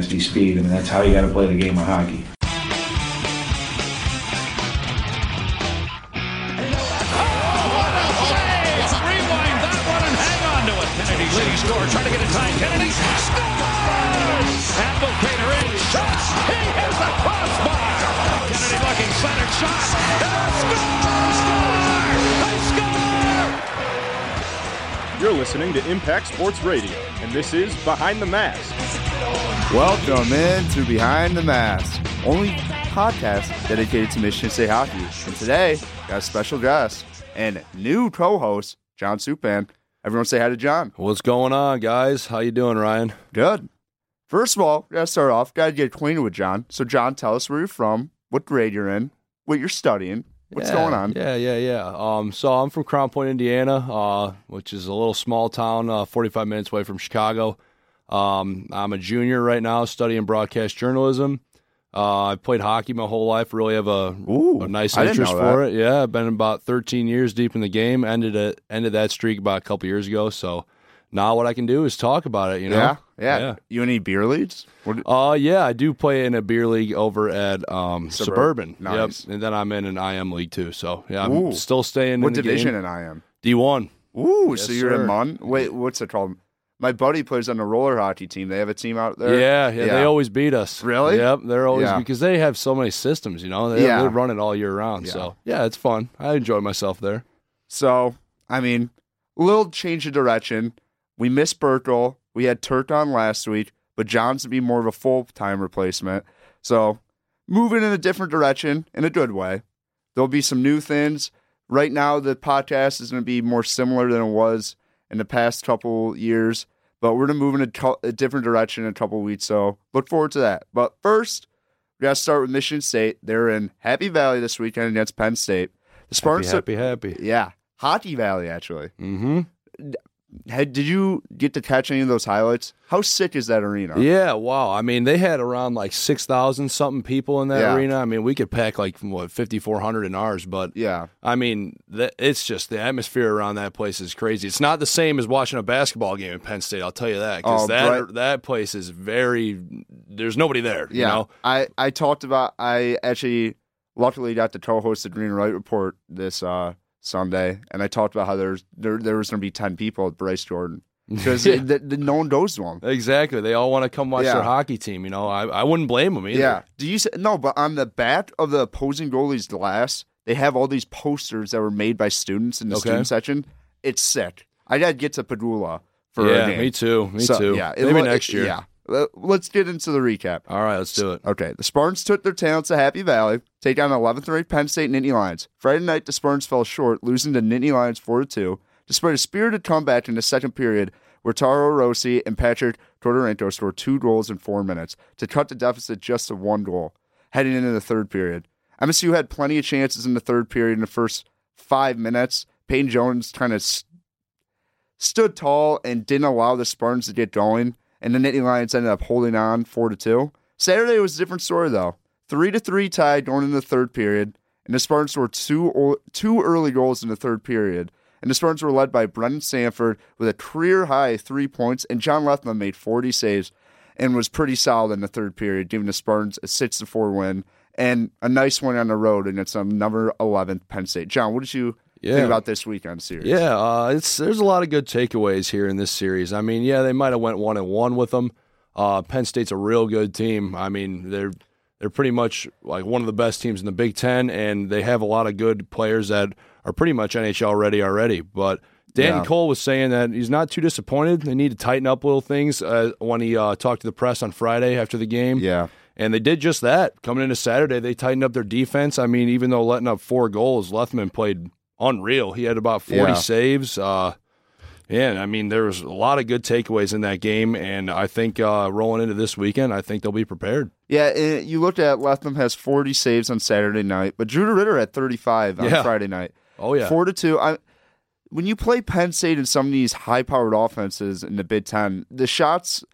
nasty speed. I mean, that's how you got to play the game of hockey. You're listening to Impact Sports Radio, and this is Behind the Mask. Welcome in to Behind the Mask, only podcast dedicated to Michigan State hockey. And today, got a special guest and new co-host, John Supan. Everyone say hi to John. What's going on, guys? How you doing, Ryan? Good. First of all, gotta start off. Gotta get acquainted with John. So, John, tell us where you're from, what grade you're in, what you're studying, what's yeah, going on. Yeah, yeah, yeah. Um, so I'm from Crown Point, Indiana, uh, which is a little small town, uh, 45 minutes away from Chicago. Um, I'm a junior right now, studying broadcast journalism. Uh, I've played hockey my whole life. Really have a, Ooh, a nice interest for it. Yeah, I've been about 13 years deep in the game. Ended it, ended that streak about a couple years ago. So now what I can do is talk about it. You know. yeah, yeah, Yeah. You any beer leagues? What, Uh, yeah, I do play in a beer league over at um, Suburb- Suburban. nice. Yep, and then I'm in an IM league too. So yeah, I'm Ooh. still staying what in the division game. in I am? D1. Ooh, Yes, so you're in sir. Mun? Wait, what's it called? My buddy plays on the roller hockey team. They have a team out there. Yeah, yeah, they always beat us. Really? Yep, they're always Yeah. because they have so many systems. You know, they, Yeah. they run it all year round. Yeah. So yeah, it's fun. I enjoy myself there. So, I mean, a little change of direction. We missed Burkle. We had Turk on last week, but John's to be more of a full time replacement. So, moving in a different direction in a good way. There'll be some new things. Right now, the podcast is going to be more similar than it was in the past couple years, but we're going to move in a, cou- a different direction in a couple weeks. So, look forward to that. But first, we got to start with Michigan State. They're in Happy Valley this weekend against Penn State. The Spartans. Happy, happy, happy. Yeah, Hockey Valley actually. Mm-hmm. Had, did you get to catch any of those highlights? How sick is that arena? Yeah, wow. I mean, they had around like six thousand something people in that Yeah. arena. I mean, we could pack like what fifty four hundred in ours, but Yeah. I mean, that, it's just the atmosphere around that place is crazy. It's not the same as watching a basketball game in Penn State. I'll tell you that because Oh, that right. that place is very. There's nobody there. Yeah. You know? I, I talked about I actually luckily got to co-host the Green and White Report this uh, Sunday, and I talked about how there's there there was going to be ten people at Bryce Jordan because Yeah. no one goes to them. Exactly. They all want to come watch Yeah. their hockey team. You know, I, I wouldn't blame them either. Yeah. Do you say, no? But on the back of the opposing goalie's glass, they have all these posters that were made by students in the Okay. student section. It's sick. I got to get to Pegula for yeah, a game. me too. Me So, too. Yeah, it Maybe lo- next year. Yeah. Let's get into the recap. All right, let's do it. Okay, the Spartans took their talents to Happy Valley, take on 11th ranked Penn State Nittany Lions. Friday night, the Spartans fell short, losing to Nittany Lions 4 2, despite a spirited comeback in the second period where Taro Hirose and Patrick Khodorenko scored two goals in four minutes to cut the deficit just to one goal, heading into the third period. MSU had plenty of chances in the third period in the first five minutes. Payne Jones kind of stood tall and didn't allow the Spartans to get going, and the Nittany Lions ended up holding on four to two. Saturday was a different story though. Three to three tied going into the third period, and the Spartans scored two two early goals in the third period. And the Spartans were led by Brennan Sanford with a career high three points, and John Lethemon made 40 saves and was pretty solid in the third period, giving the Spartans a six to four win and a nice win on the road against um, number 11 Penn State. John, what did you Yeah. think about this weekend series? Yeah, uh, it's there's a lot of good takeaways here in this series. I mean, yeah, they might have went one and one with them. Uh, Penn State's a real good team. I mean, they're they're pretty much like one of the best teams in the Big Ten, and they have a lot of good players that are pretty much NHL ready already. But Dan Yeah. Cole was saying that he's not too disappointed. They need to tighten up little things uh, when he uh, talked to the press on Friday after the game. Yeah. And they did just that. Coming into Saturday, they tightened up their defense. I mean, even though letting up four goals, Lethemon played unreal. He had about 40 Yeah. saves. Uh, yeah, I mean, there was a lot of good takeaways in that game. And I think uh, rolling into this weekend, I think they'll be prepared. Yeah, eh, you looked at Lethemon has 40 saves on Saturday night, but Drew DeRidder had 35 on Yeah. Friday night. Oh, yeah. Four to two. I, when you play Penn State in some of these high-powered offenses in the Big Ten, the shots,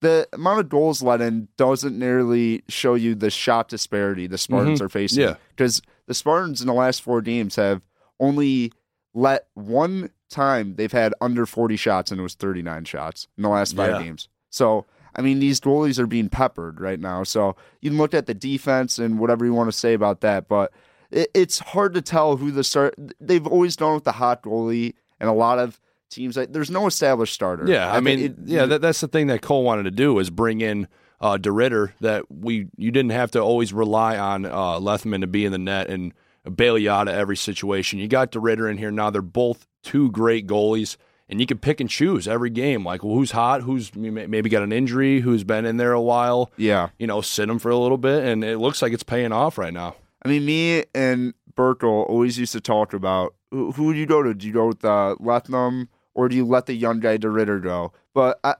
the amount of goals let in doesn't nearly show you the shot disparity the Spartans Mhm. are facing. Yeah. because the Spartans in the last four games have only let one time they've had under 40 shots, and it was 39 shots in the last five Yeah. games. So I mean, these goalies are being peppered right now. So you can look at the defense and whatever you want to say about that, but it, it's hard to tell who the start. They've always done with the hot goalie, and a lot of teams. Like, there's no established starter. Yeah, I, think mean, it- yeah, that, that's the thing that Cole wanted to do is bring in uh, DeRidder that we you didn't have to always rely on uh, Lethemon to be in the net and bail you out of every situation. You got DeRidder in here now. They're both two great goalies, and you can pick and choose every game. Like, well, who's hot? Who's maybe got an injury? Who's been in there a while? yeah. You know, sit them for a little bit, and it looks like it's paying off right now. I mean, me and Burkle always used to talk about who, who do you go to? Do you go with uh, Lethemon or do you let the young guy DeRidder go? But I,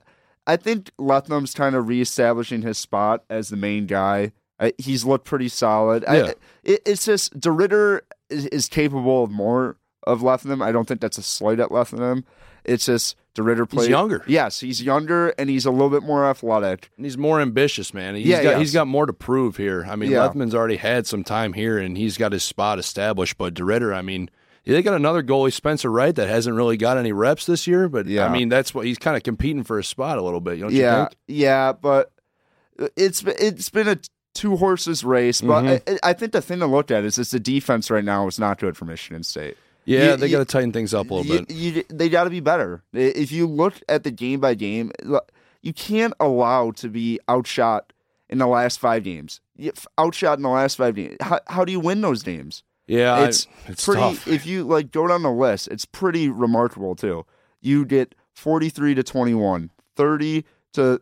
I think Lethemon's kind of reestablishing his spot as the main guy. I, he's looked pretty solid. Yeah. I, it, it's just DeRidder is, is capable of more of Lethemon. I don't think that's a slight at Lethemon. It's just DeRidder plays younger. Yes, he's younger and he's a little bit more athletic. And he's more ambitious, man. He's Yeah, got yes. he's got more to prove here. I mean, Yeah. Lethemon's already had some time here, and he's got his spot established. But DeRidder, I mean, they got another goalie, Spencer Wright, that hasn't really got any reps this year. But Yeah. I mean, that's what he's kind of competing for a spot a little bit. Don't yeah, you think? yeah, but it's it's been a two horses race. But Mm-hmm. I, I think the thing to look at is is the defense right now is not good for Michigan State. Yeah, You- they got to tighten things up a little You- bit. you- they got to be better. If you look at the game by game, you can't allow to be outshot in the last five games. Outshot in the last five games. How, how do you win those games? Yeah, I- it's, it's pretty. tough. If you like go down the list, it's pretty remarkable too. You get 43 to 21, 30 to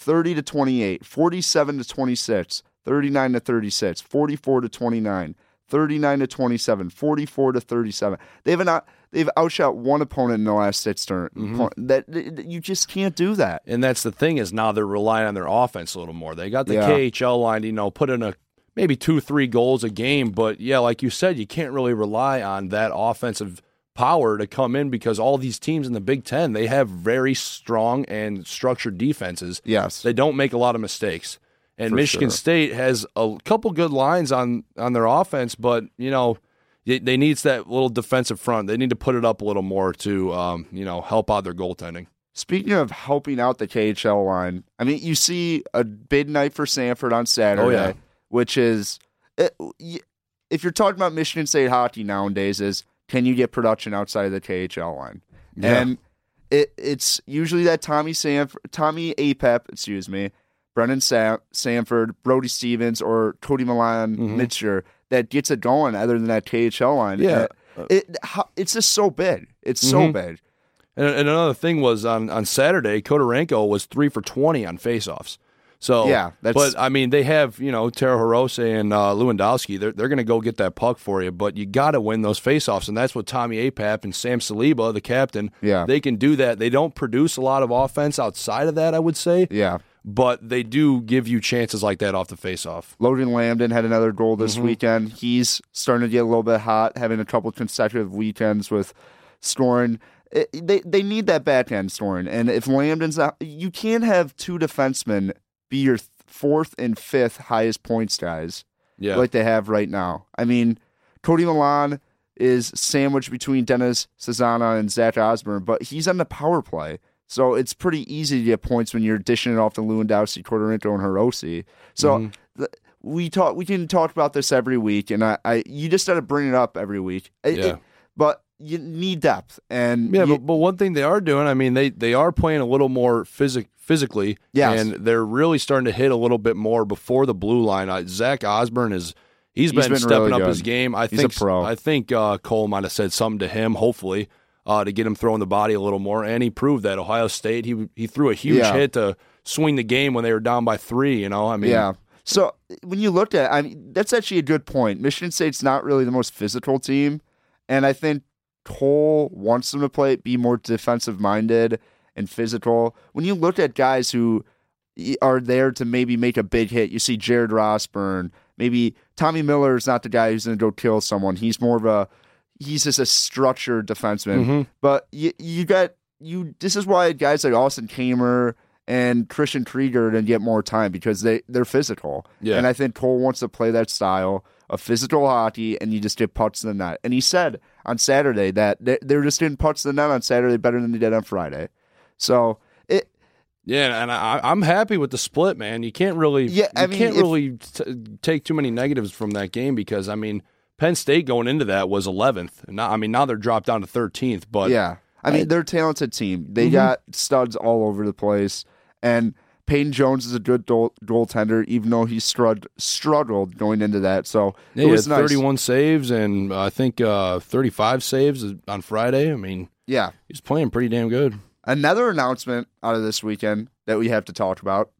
30 to 28, 47 to 26, 39 to 36, 44 to 29, 39 to 27, 44 to 37. They've not they've outshot one opponent in the last six turns. Mm-hmm. That, that- you just can't do that. And that's the thing is now they're relying on their offense a little more. They got the Yeah. KHL line, you know, put in a maybe two, three goals a game, but yeah, like you said, you can't really rely on that offensive power to come in because all these teams in the Big Ten they have very strong and structured defenses. Yes. They don't make a lot of mistakes. And For Michigan sure. State has a couple good lines on on their offense, but you know. They, they needs that little defensive front. They need to put it up a little more to, um, you know, help out their goaltending. Speaking of helping out the KHL line, I mean, you see a big night for Sanford on Saturday, Oh, yeah. which is, if you're talking about Michigan State hockey nowadays, is can you get production outside of the KHL line? Yeah. And it, it's usually that Tommy Sanford, Tommy Apap, excuse me, Brennan Sam, Sanford, Brody Stevens, or Cody Milan Mitscher that gets it going other than that KHL line. Mm-hmm. Yeah. And It, how, it's just so big. It's so Mhm. big. And, and another thing was on, on Saturday, Khodorenko was three for twenty on faceoffs. So Yeah, that's- but I mean they have you know Taro Hirose and uh, Lewandowski. They're they're going to go get that puck for you, but you got to win those faceoffs, and that's what Tommy Apap and Sam Saliba, the captain, Yeah. they can do that. They don't produce a lot of offense outside of that, I would say, Yeah. But they do give you chances like that off the faceoff. Logan Lappin had another goal this Mm-hmm. weekend. He's starting to get a little bit hot, having a couple consecutive weekends with scoring. It- they they need that backhand scoring, and if Lappin's not, you can't have two defensemen be your th- fourth and fifth highest points guys Yeah, like they have right now. I mean, Cody Milan is sandwiched between Dennis Cesana and Zach Osborne, but he's on the power play. So it's pretty easy to get points when you're dishing it off to Lewandowski, Khodorenko, and Hirose. So Mm-hmm. we talk, we can talk about this every week, and I, I you just got to bring it up every week. It- Yeah. it- but you need depth, and Yeah, you- but, but one thing they are doing, I mean, they, they are playing a little more physic, physically, Yes. and they're really starting to hit a little bit more before the blue line. Uh, Zach Osborne is he's been, been stepping really up good. his game. I He's a think pro. I think uh, Cole might have said something to him, hopefully, uh, to get him throwing the body a little more, and he proved that. Ohio State, he he threw a huge Yeah. hit to swing the game when they were down by three. You know, I mean, yeah. So when you looked at, I mean, that's actually a good point. Michigan State's not really the most physical team, and I think Cole wants them to play be more defensive minded and physical. When you look at guys who are there to maybe make a big hit, you see Jerad Rosburg, maybe Tommy Miller is not the guy who's going to go kill someone. He's more of a he's just a structured defenseman. Mm-hmm. But you you got you. This is why guys like Austin Kamer and Christian Krygier didn't get more time because they they're physical. Yeah. And I think Cole wants to play that style of physical hockey, and you just get pucks in the net. And he said on Saturday that they, they were just getting pucks in the net on Saturday better than they did on Friday. So it Yeah, and I, I'm happy with the split, man. You can't really, Yeah, I you mean, can't if- really t- take too many negatives from that game because I mean, Penn State going into that was 11th. And now, I mean, now they're dropped down to 13th, but yeah, I mean they're a talented team. They Mhm. got studs all over the place, and Peyton Jones is a good goal, goaltender, even though he strugg- struggled going into that. So yeah, it he was had nice. 31 saves and uh, I think uh, 35 saves on Friday. I mean, Yeah, he's playing pretty damn good. another announcement out of this weekend that we have to talk about.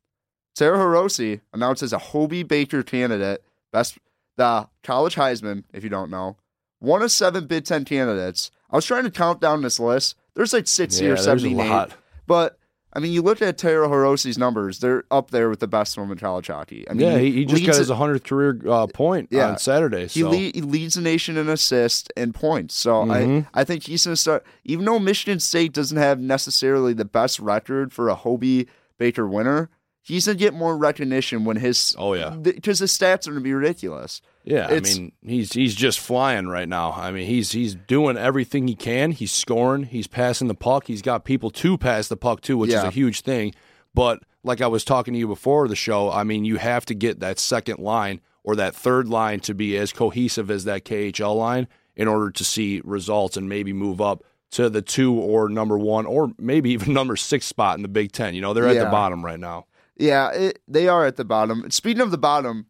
Taro Hirose announced as a Hobey Baker candidate, best the college Heisman, if you don't know, one of seven Big Ten candidates. I was trying to count down this list. There's like sixty Yeah, or there's a seventy. But I mean, you look at Taro Hirose's numbers; they're up there with the best of them in college hockey. I mean, yeah, he, he just got his 100th career uh, point Yeah. on Saturday. He, lead, he leads the nation in assists and points. So Mhm. I, I think he's going to start. Even though Michigan State doesn't have necessarily the best record for a Hobey Baker winner, he's going to get more recognition when his. Oh, yeah. Because his stats are going to be ridiculous. Yeah, I mean he's he's just flying right now. I mean he's he's doing everything he can. He's scoring. He's passing the puck. He's got people to pass the puck to, which is a huge thing. But like I was talking to you before the show, I mean you have to get that second line or that third line to be as cohesive as that KHL line in order to see results and maybe move up to the two or number one or maybe even number six spot in the Big Ten. You know they're at Yeah. the bottom right now. Yeah, it, they are at the bottom. Speaking of the bottom,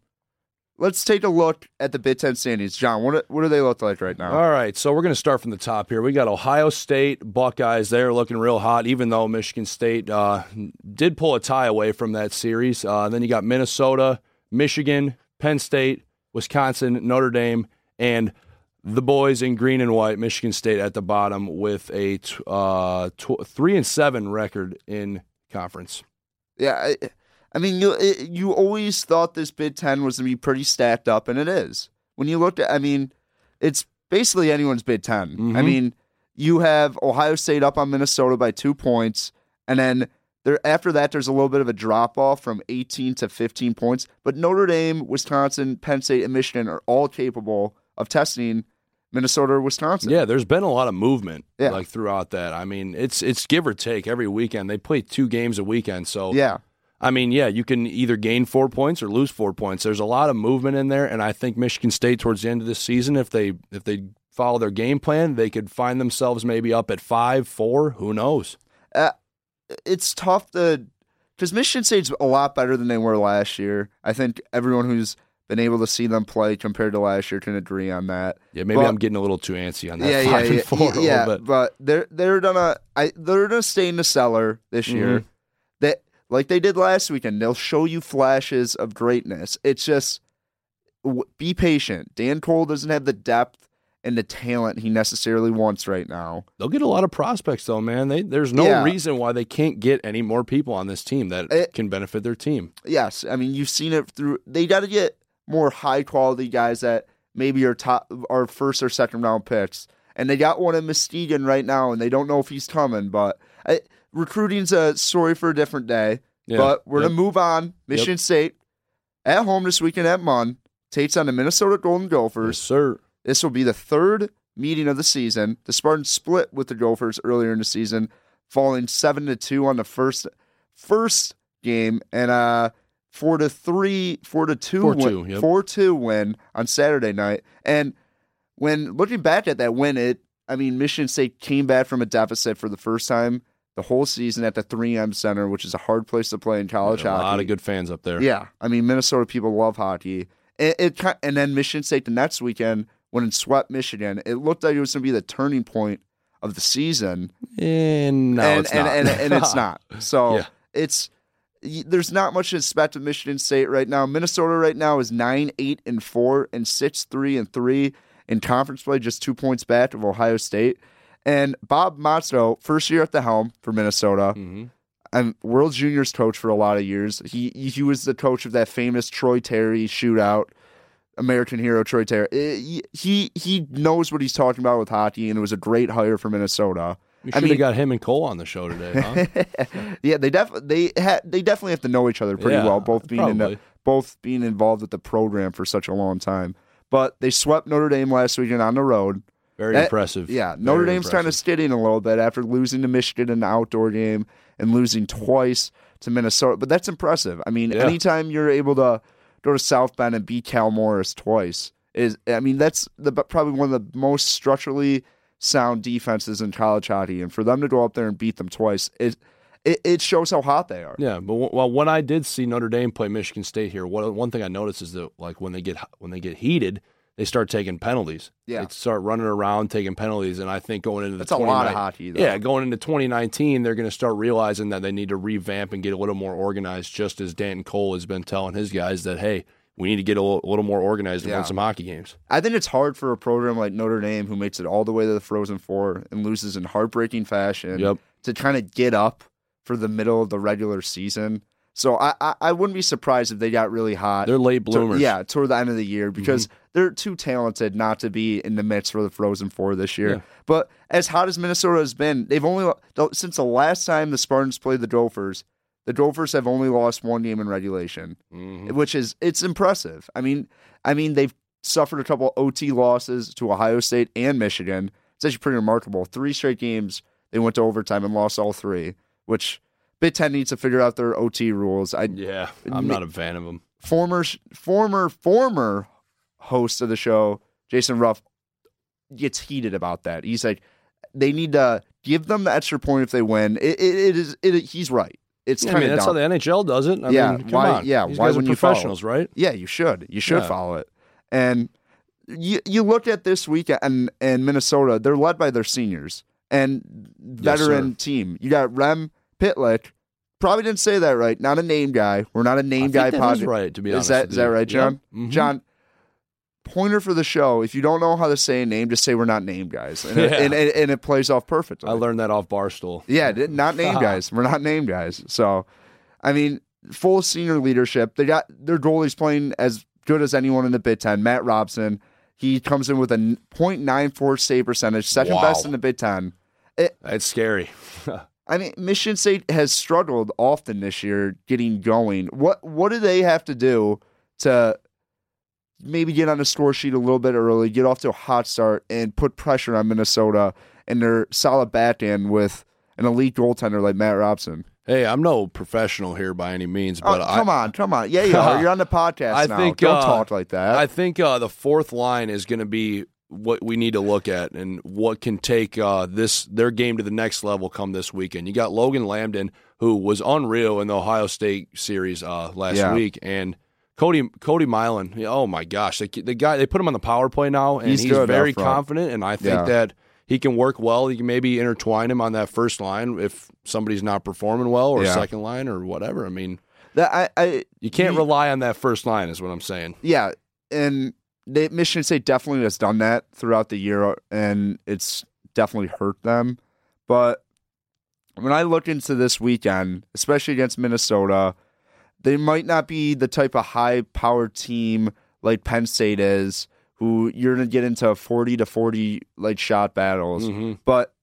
let's take a look at the Big Ten standings. John, what, do- what do they look like right now? All right, so we're going to start from the top here. We got Ohio State Buckeyes. They're looking real hot, even though Michigan State uh, did pull a tie away from that series. Uh, then you got Minnesota, Michigan, Penn State, Wisconsin, Notre Dame, and the boys in green and white, Michigan State at the bottom with a t- uh, tw- three and seven record in conference. Yeah, I, I mean, you it, you always thought this Big Ten was going to be pretty stacked up, and it is. When you looked at, I mean, it's basically anyone's Big 10 I Mhm. mean, you have Ohio State up on Minnesota by two points, and then there after that, there's a little bit of a drop off from 18 to 15 points. But Notre Dame, Wisconsin, Penn State, and Michigan are all capable of testing Minnesota or Wisconsin. Yeah, there's been a lot of movement Yeah. like throughout that. I mean, it's it's give or take every weekend. They play two games a weekend, so yeah. I mean, yeah, you can either gain four points or lose four points. There's a lot of movement in there, and I think Michigan State towards the end of this season, if they if they follow their game plan, they could find themselves maybe up at five, four. Who knows? Uh, it's tough to because Michigan State's a lot better than they were last year. I think everyone who's been able to see them play compared to last year can agree on that. Yeah, maybe But- I'm getting a little too antsy on that yeah, five yeah, and yeah, a yeah. bit. But they're they're gonna I they're gonna stay in the cellar this mm-hmm. year. Like they did last weekend. They'll show you flashes of greatness. It's just w- be patient. Dan Cole doesn't have the depth and the talent he necessarily wants right now. They'll get a lot of prospects though, man. They, there's no Yeah. reason why they can't get any more people on this team that It- can benefit their team. yes, I mean you've seen it through. They got to get more high quality guys that maybe are top, are first or second round picks, and they got one in Muskegon right now, and they don't know if he's coming. But I, recruiting's a story for a different day. Yeah. But we're Yep. gonna move on. Michigan State at home this weekend at Munn takes on the Minnesota Golden Yes, Gophers. sir. This will be the third meeting of the season. The Spartans split with the Gophers earlier in the season, falling seven to two on the first first game, and uh four to three, four to two, 4-2, yep. four two win on Saturday night. And when looking back at that win, it I mean Michigan State came back from a deficit for the first time the whole season at the 3M Center, which is a hard place to play in college a hockey. lot of good fans up there. Yeah, I mean Minnesota people love hockey. It, it and then Michigan State the next weekend when it swept Michigan, it looked like it was going to be the turning point of the season, And no, and, it's and, not. and and it's not. So Yeah. it's there's not much to expect of Michigan State right now. Minnesota right now is nine, eight, and four, and six, three, and three in conference play, just two points back of Ohio State. And Bob Motzko, first year at the helm for Minnesota, Mhm. and World Juniors coach for a lot of years. He he was the coach of that famous Troy Terry shootout, American hero Troy Terry. Eh, He he knows what he's talking about with hockey, and it was a great hire for Minnesota. We I should have mean- got him and Cole on the show today, huh? yeah, they def they ha- they definitely have to know each other pretty Yeah, well, both being in the, both being involved with the program for such a long time. But they swept Notre Dame last weekend on the road. Very That- impressive. Yeah, Notre Very Dame's kind of skidding a little bit after losing to Michigan in the outdoor game and losing twice to Minnesota, but that's impressive. I mean, Yeah. anytime you're able to go to South Bend and beat Cale Morris twice is, I mean, that's the probably one of the most structurally sound defenses in college hockey, and for them to go up there and beat them twice, it it, it shows how hot they are. Yeah, but w- well, when I did see Notre Dame play Michigan State here, what, one thing I noticed is that like when they get when they get heated, they start taking penalties. Yeah. they start running around taking penalties, and I think going into the That's a lot of hockey, though. Yeah, going into 2019, they're going to start realizing that they need to revamp and get a little more organized. Just as Danton Cole has been telling his guys that hey, we need to get a little, a little more organized and Yeah. win some hockey games. I think it's hard for a program like Notre Dame who makes it all the way to the Frozen Four and loses in heartbreaking fashion Yep. to kind of get up for the middle of the regular season. So I, I, I wouldn't be surprised if they got really hot. They're late bloomers. Mm-hmm. yeah, toward the end of the year because they're too talented not to be in the mix for the Frozen Four this year. Yeah. But as hot as Minnesota has been, they've only since the last time the Spartans played the Gophers, the Gophers have only lost one game in regulation, Mhm. which is it's impressive. I mean, I mean they've suffered a couple OT losses to Ohio State and Michigan. It's actually pretty remarkable. Three straight games they went to overtime and lost all three, which Big Ten needs to figure out their OT rules. I yeah. I'm not a fan of them. former former former host of the show, Jason Ruff, gets heated about that. He's like, they need to give them the extra point if they win. It, it, it is. It, he's right. It's Yeah, I mean, that's how the NHL does it. I Yeah, mean, come why- on. yeah, These why wouldn't you follow? professionals, right? Yeah, you should. You should Yeah. follow it. And you you look at this week and and Minnesota, they're led by their seniors and veteran sir. team. You got Rem Pitlick. Probably didn't say that right. Not a name guy. We're not a name guy that is podcast. right, to be honest. that with is that right, John? Yep. Mhm. John, pointer for the show. If you don't know how to say a name, just say we're not named guys, and, it, Yeah. and, and, and it plays off perfectly. I learned that off Barstool. Yeah, not named guys. We're not named guys. So, I mean, full senior leadership. They got their goalie's playing as good as anyone in the Big Ten. Matt Robson. He comes in with a n- .94 save percentage, second Wow. best in the Big Ten. That's scary. I mean, Michigan State has struggled often this year getting going. What what do they have to do to maybe get on the score sheet a little bit early, get off to a hot start, and put pressure on Minnesota and their solid back end with an elite goaltender like Matt Robson? Hey, I'm no professional here by any means, Oh, but I, come on, come on. Yeah, you are. You're on the podcast I now. think, Don't uh, talk like that. I think uh, the fourth line is going to be what we need to look at and what can take uh, this their game to the next level come this weekend. You got Logan Lappin, who was unreal in the Ohio State series uh, last Yeah. week, and Cody Cody Milan. Oh my gosh, the, the guy they put him on the power play now, and He's he's, very confident, and I think Yeah. that. He can work well. You can maybe intertwine him on that first line if somebody's not performing well, or Yeah. second line, or whatever. I mean, that I, I you can't You- rely on that first line, is what I'm saying. yeah, and they, Michigan State definitely has done that throughout the year, and it's definitely hurt them. But when I look into this weekend, especially against Minnesota, they might not be the type of high power team like Penn State is, who you're going to get into 40 to 40 like shot battles. Mhm. But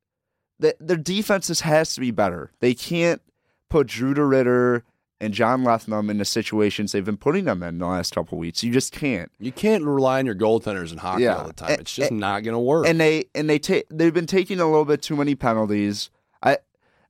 th- their defenses has to be better. They can't put Drew DeRidder and John Lethemon in the situations they've been putting them in the last couple weeks. You just can't. You can't rely on your goaltenders in hockey Yeah. all the time. A- It's just a- not going to work. And they and they take they've been taking a little bit too many penalties. I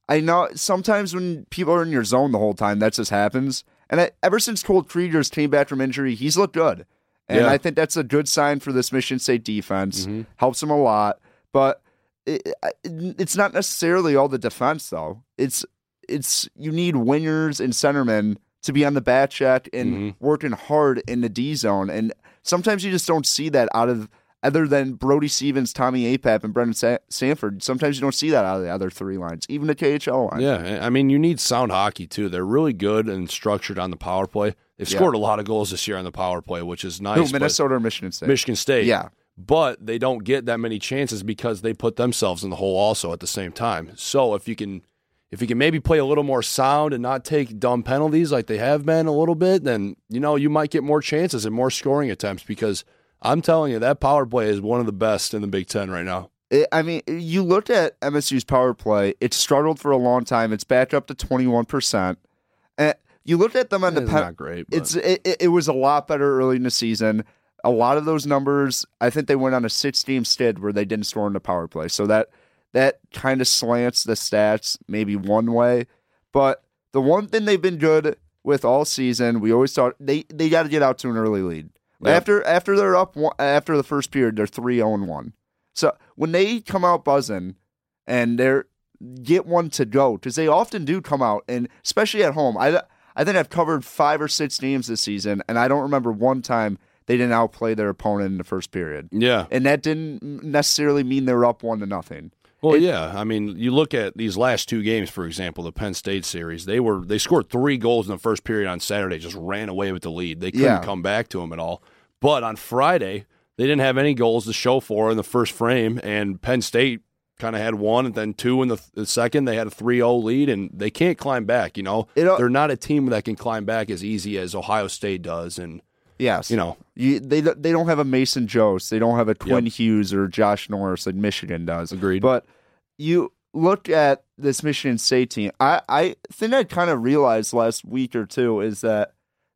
I know sometimes when people are in your zone the whole time, that just happens. And I, ever since Cole Krygier's came back from injury, he's looked good. And Yeah. I think that's a good sign for this Michigan State defense. Mm-hmm. Helps them a lot. But it, it- it's not necessarily all the defense, though. It's it's you need wingers and centermen to be on the back check and mm-hmm. working hard in the D zone. And sometimes you just don't see that out of other than Brody Stevens, Tommy Apap, and Brennan Sa- Sanford. Sometimes you don't see that out of the other three lines, even the KHL line. yeah, I mean, you need sound hockey too. They're really good and structured on the power play. They've Yeah. scored a lot of goals this year on the power play, which is nice. Who, Minnesota or Michigan State? Michigan State. Yeah. But they don't get that many chances because they put themselves in the hole also at the same time. So if you can if you can maybe play a little more sound and not take dumb penalties like they have been a little bit, then you know you might get more chances and more scoring attempts because I'm telling you that power play is one of the best in the Big Ten right now. It- I mean, you looked at MSU's power play. It struggled for a long time. It's back up to twenty one percent. And you looked at them on the It's pen- not great. But It's it, it- it was a lot better early in the season. A lot of those numbers, I think they went on a six game stid where they didn't score in the power play. So that that kind of slants the stats maybe one way, but the one thing they've been good with all season, we always thought they they got to get out to an early lead. Yep. After after they're up one, after the first period, they're three zero and one. So when they come out buzzing and they're get one to go because they often do come out and especially at home. I I think I've covered five or six games this season, and I don't remember one time they didn't outplay their opponent in the first period. Yeah. And that didn't necessarily mean they were up one to nothing. Well, yeah. I mean, you look at these last two games, for example, the Penn State series. They were they scored three goals in the first period on Saturday, just ran away with the lead. They couldn't Yeah. come back to them at all. But on Friday, they didn't have any goals to show for in the first frame, and Penn State kind of had one and then two in the, the second. They had a 3-0 lead, and they can't climb back. You know, It, they're not a team that can climb back as easy as Ohio State does, and Yes, you know, you, they they don't have a Mason Jobst, they don't have a Quinn Hughes or Josh Norris like Michigan does. Agreed. But you look at this Michigan State team. I I think I kind of realized last week or two is that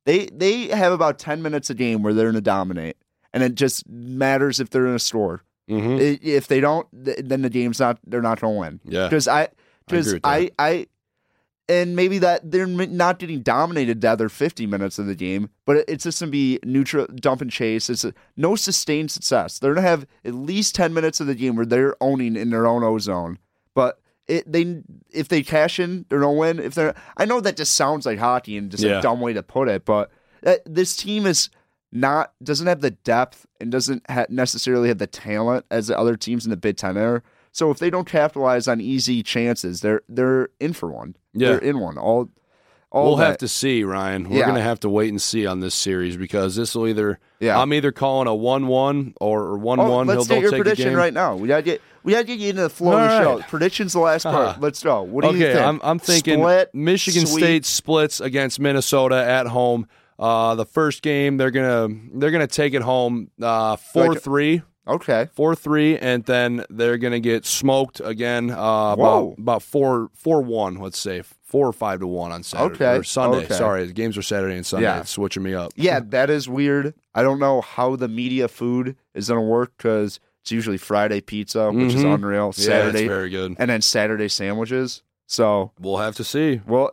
they they have about ten minutes a game where they're going to dominate, and it just matters if they're in a score. mhm. If they don't, then the game's not. They're not going to win. yeah, because I because I. I and maybe that they're not getting dominated the other 50 minutes of the game, but it's just gonna be neutral dump and chase. It's a, no sustained success. They're gonna have at least 10 minutes of the game where they're owning in their own ozone, but. It, they if they cash in, they're gonna win. If they're, I know that just sounds like hockey and just Yeah. a dumb way to put it, but this team is not doesn't have the depth and doesn't ha- necessarily have the talent as the other teams in the Big Ten are. So if they don't capitalize on easy chances, they're they're in for one. Yeah. they're in one. All, all we'll that. have to see, Ryan. We're Yeah. going to have to wait and see on this series because this will either. Yeah. I'm either calling a one-one or or Oh, one-one. let's He'll get your take prediction right now. We gotta get we gotta get you into the flow of the show. Predictions the last part. Uh-huh. Let's go. What do okay, you think? I'm, I'm thinking Split, Michigan sweep? State splits against Minnesota at home. Uh, the first game they're gonna they're gonna take it home uh, four three. Okay. Four three, and then they're gonna get smoked again. Uh, Whoa. about about four four one. Let's say four or five to one on Saturday Okay, or Sunday. okay. Sorry, the games are Saturday and Sunday. Yeah. It's switching me up. Yeah, that is weird. I don't know how the media food is gonna work because it's usually Friday pizza, which is Mhm. unreal. Yeah, Saturday it's very good. and then Saturday sandwiches. So We'll have to see. well,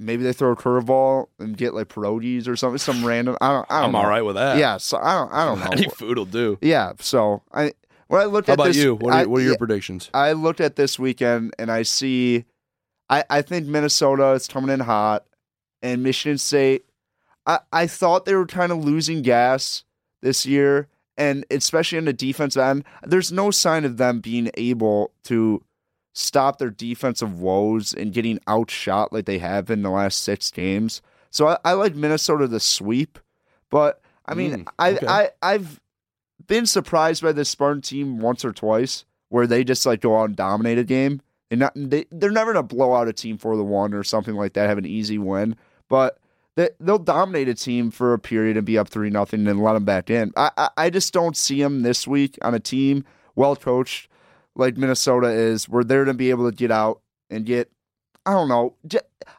maybe they throw a curveball and get like pierogies or something, some random. I don't. I don't I'm know. all right with that. Yeah, so I don't. I don't know. Any food will do. yeah. So I when I looked How at about this, you? What are, I, what are your yeah, predictions? I looked at this weekend and I see, I I think Minnesota is coming in hot, and Michigan State. I I thought they were kind of losing gas this year, and especially in the defensive end, there's no sign of them being able to stop their defensive woes and getting outshot like they have in the last six games. So I, I like Minnesota to sweep, but I mean, Mm, I, okay. I I've been surprised by this Spartan team once or twice where they just like go out and dominate a game. And not, they they're never gonna blow out a team for the one or something like that, have an easy win, but they they'll dominate a team for a period and be up three nothing and then let them back in. I, I I just don't see them this week on a team well coached like Minnesota is, where they're gonna be able to get out and get. I don't know.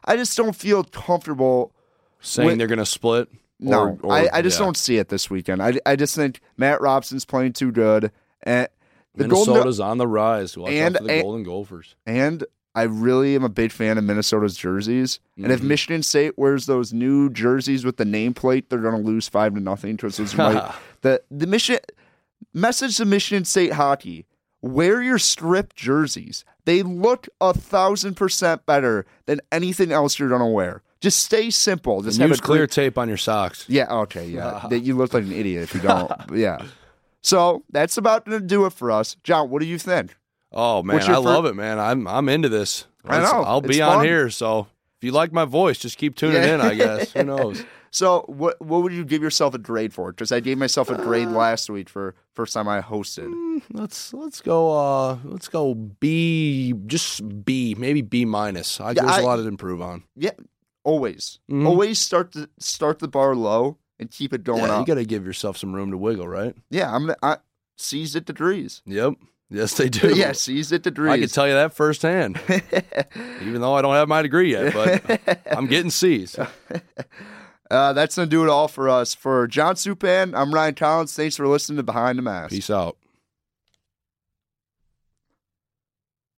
I just don't feel comfortable Saying Wait- they're going to split? no, Or- or- I, I just yeah. don't see it this weekend. I, I just think Matt Robson's playing too good, and the Golden Minnesota's on the rise. Watch And- the and- Golden Gophers. and I really am a big fan of Minnesota's jerseys. And if Mhm. Michigan State wears those new jerseys with the nameplate, they're going to lose five to nothing because it's white. the the Michigan message to Michigan State hockey: wear your strip jerseys. They look a thousand percent better than anything else you're to wear. Just stay simple. Just And have use a clear great- tape on your socks. Yeah. Okay. Yeah. that you look like an idiot if you don't. yeah. So that's about to do it for us, John. What do you think? Oh man, I love it, man. I'm I'm into this. I know. I'll be on here, so if you like my voice, just keep tuning Yeah. in. I guess who knows. So what what would you give yourself a grade for? Because I gave myself a grade last week for first time I hosted. Let's let's go. Uh, let's go B. Just B, maybe B minus. I, Yeah, there's I- a lot to improve on. Yeah, always, Mhm. always start the start the bar low and keep it going Yeah, you got to give yourself some room to wiggle, right? yeah, I'm I, seized at degrees. Yep. Yes, they do. yeah, seized at degrees. I can tell you that firsthand. Even though I don't have my degree yet, but I'm getting C's. Uh, that's gonna do it all for us. For John Supan, I'm Ryan Collins. Thanks for listening to Behind the Mask. Peace out.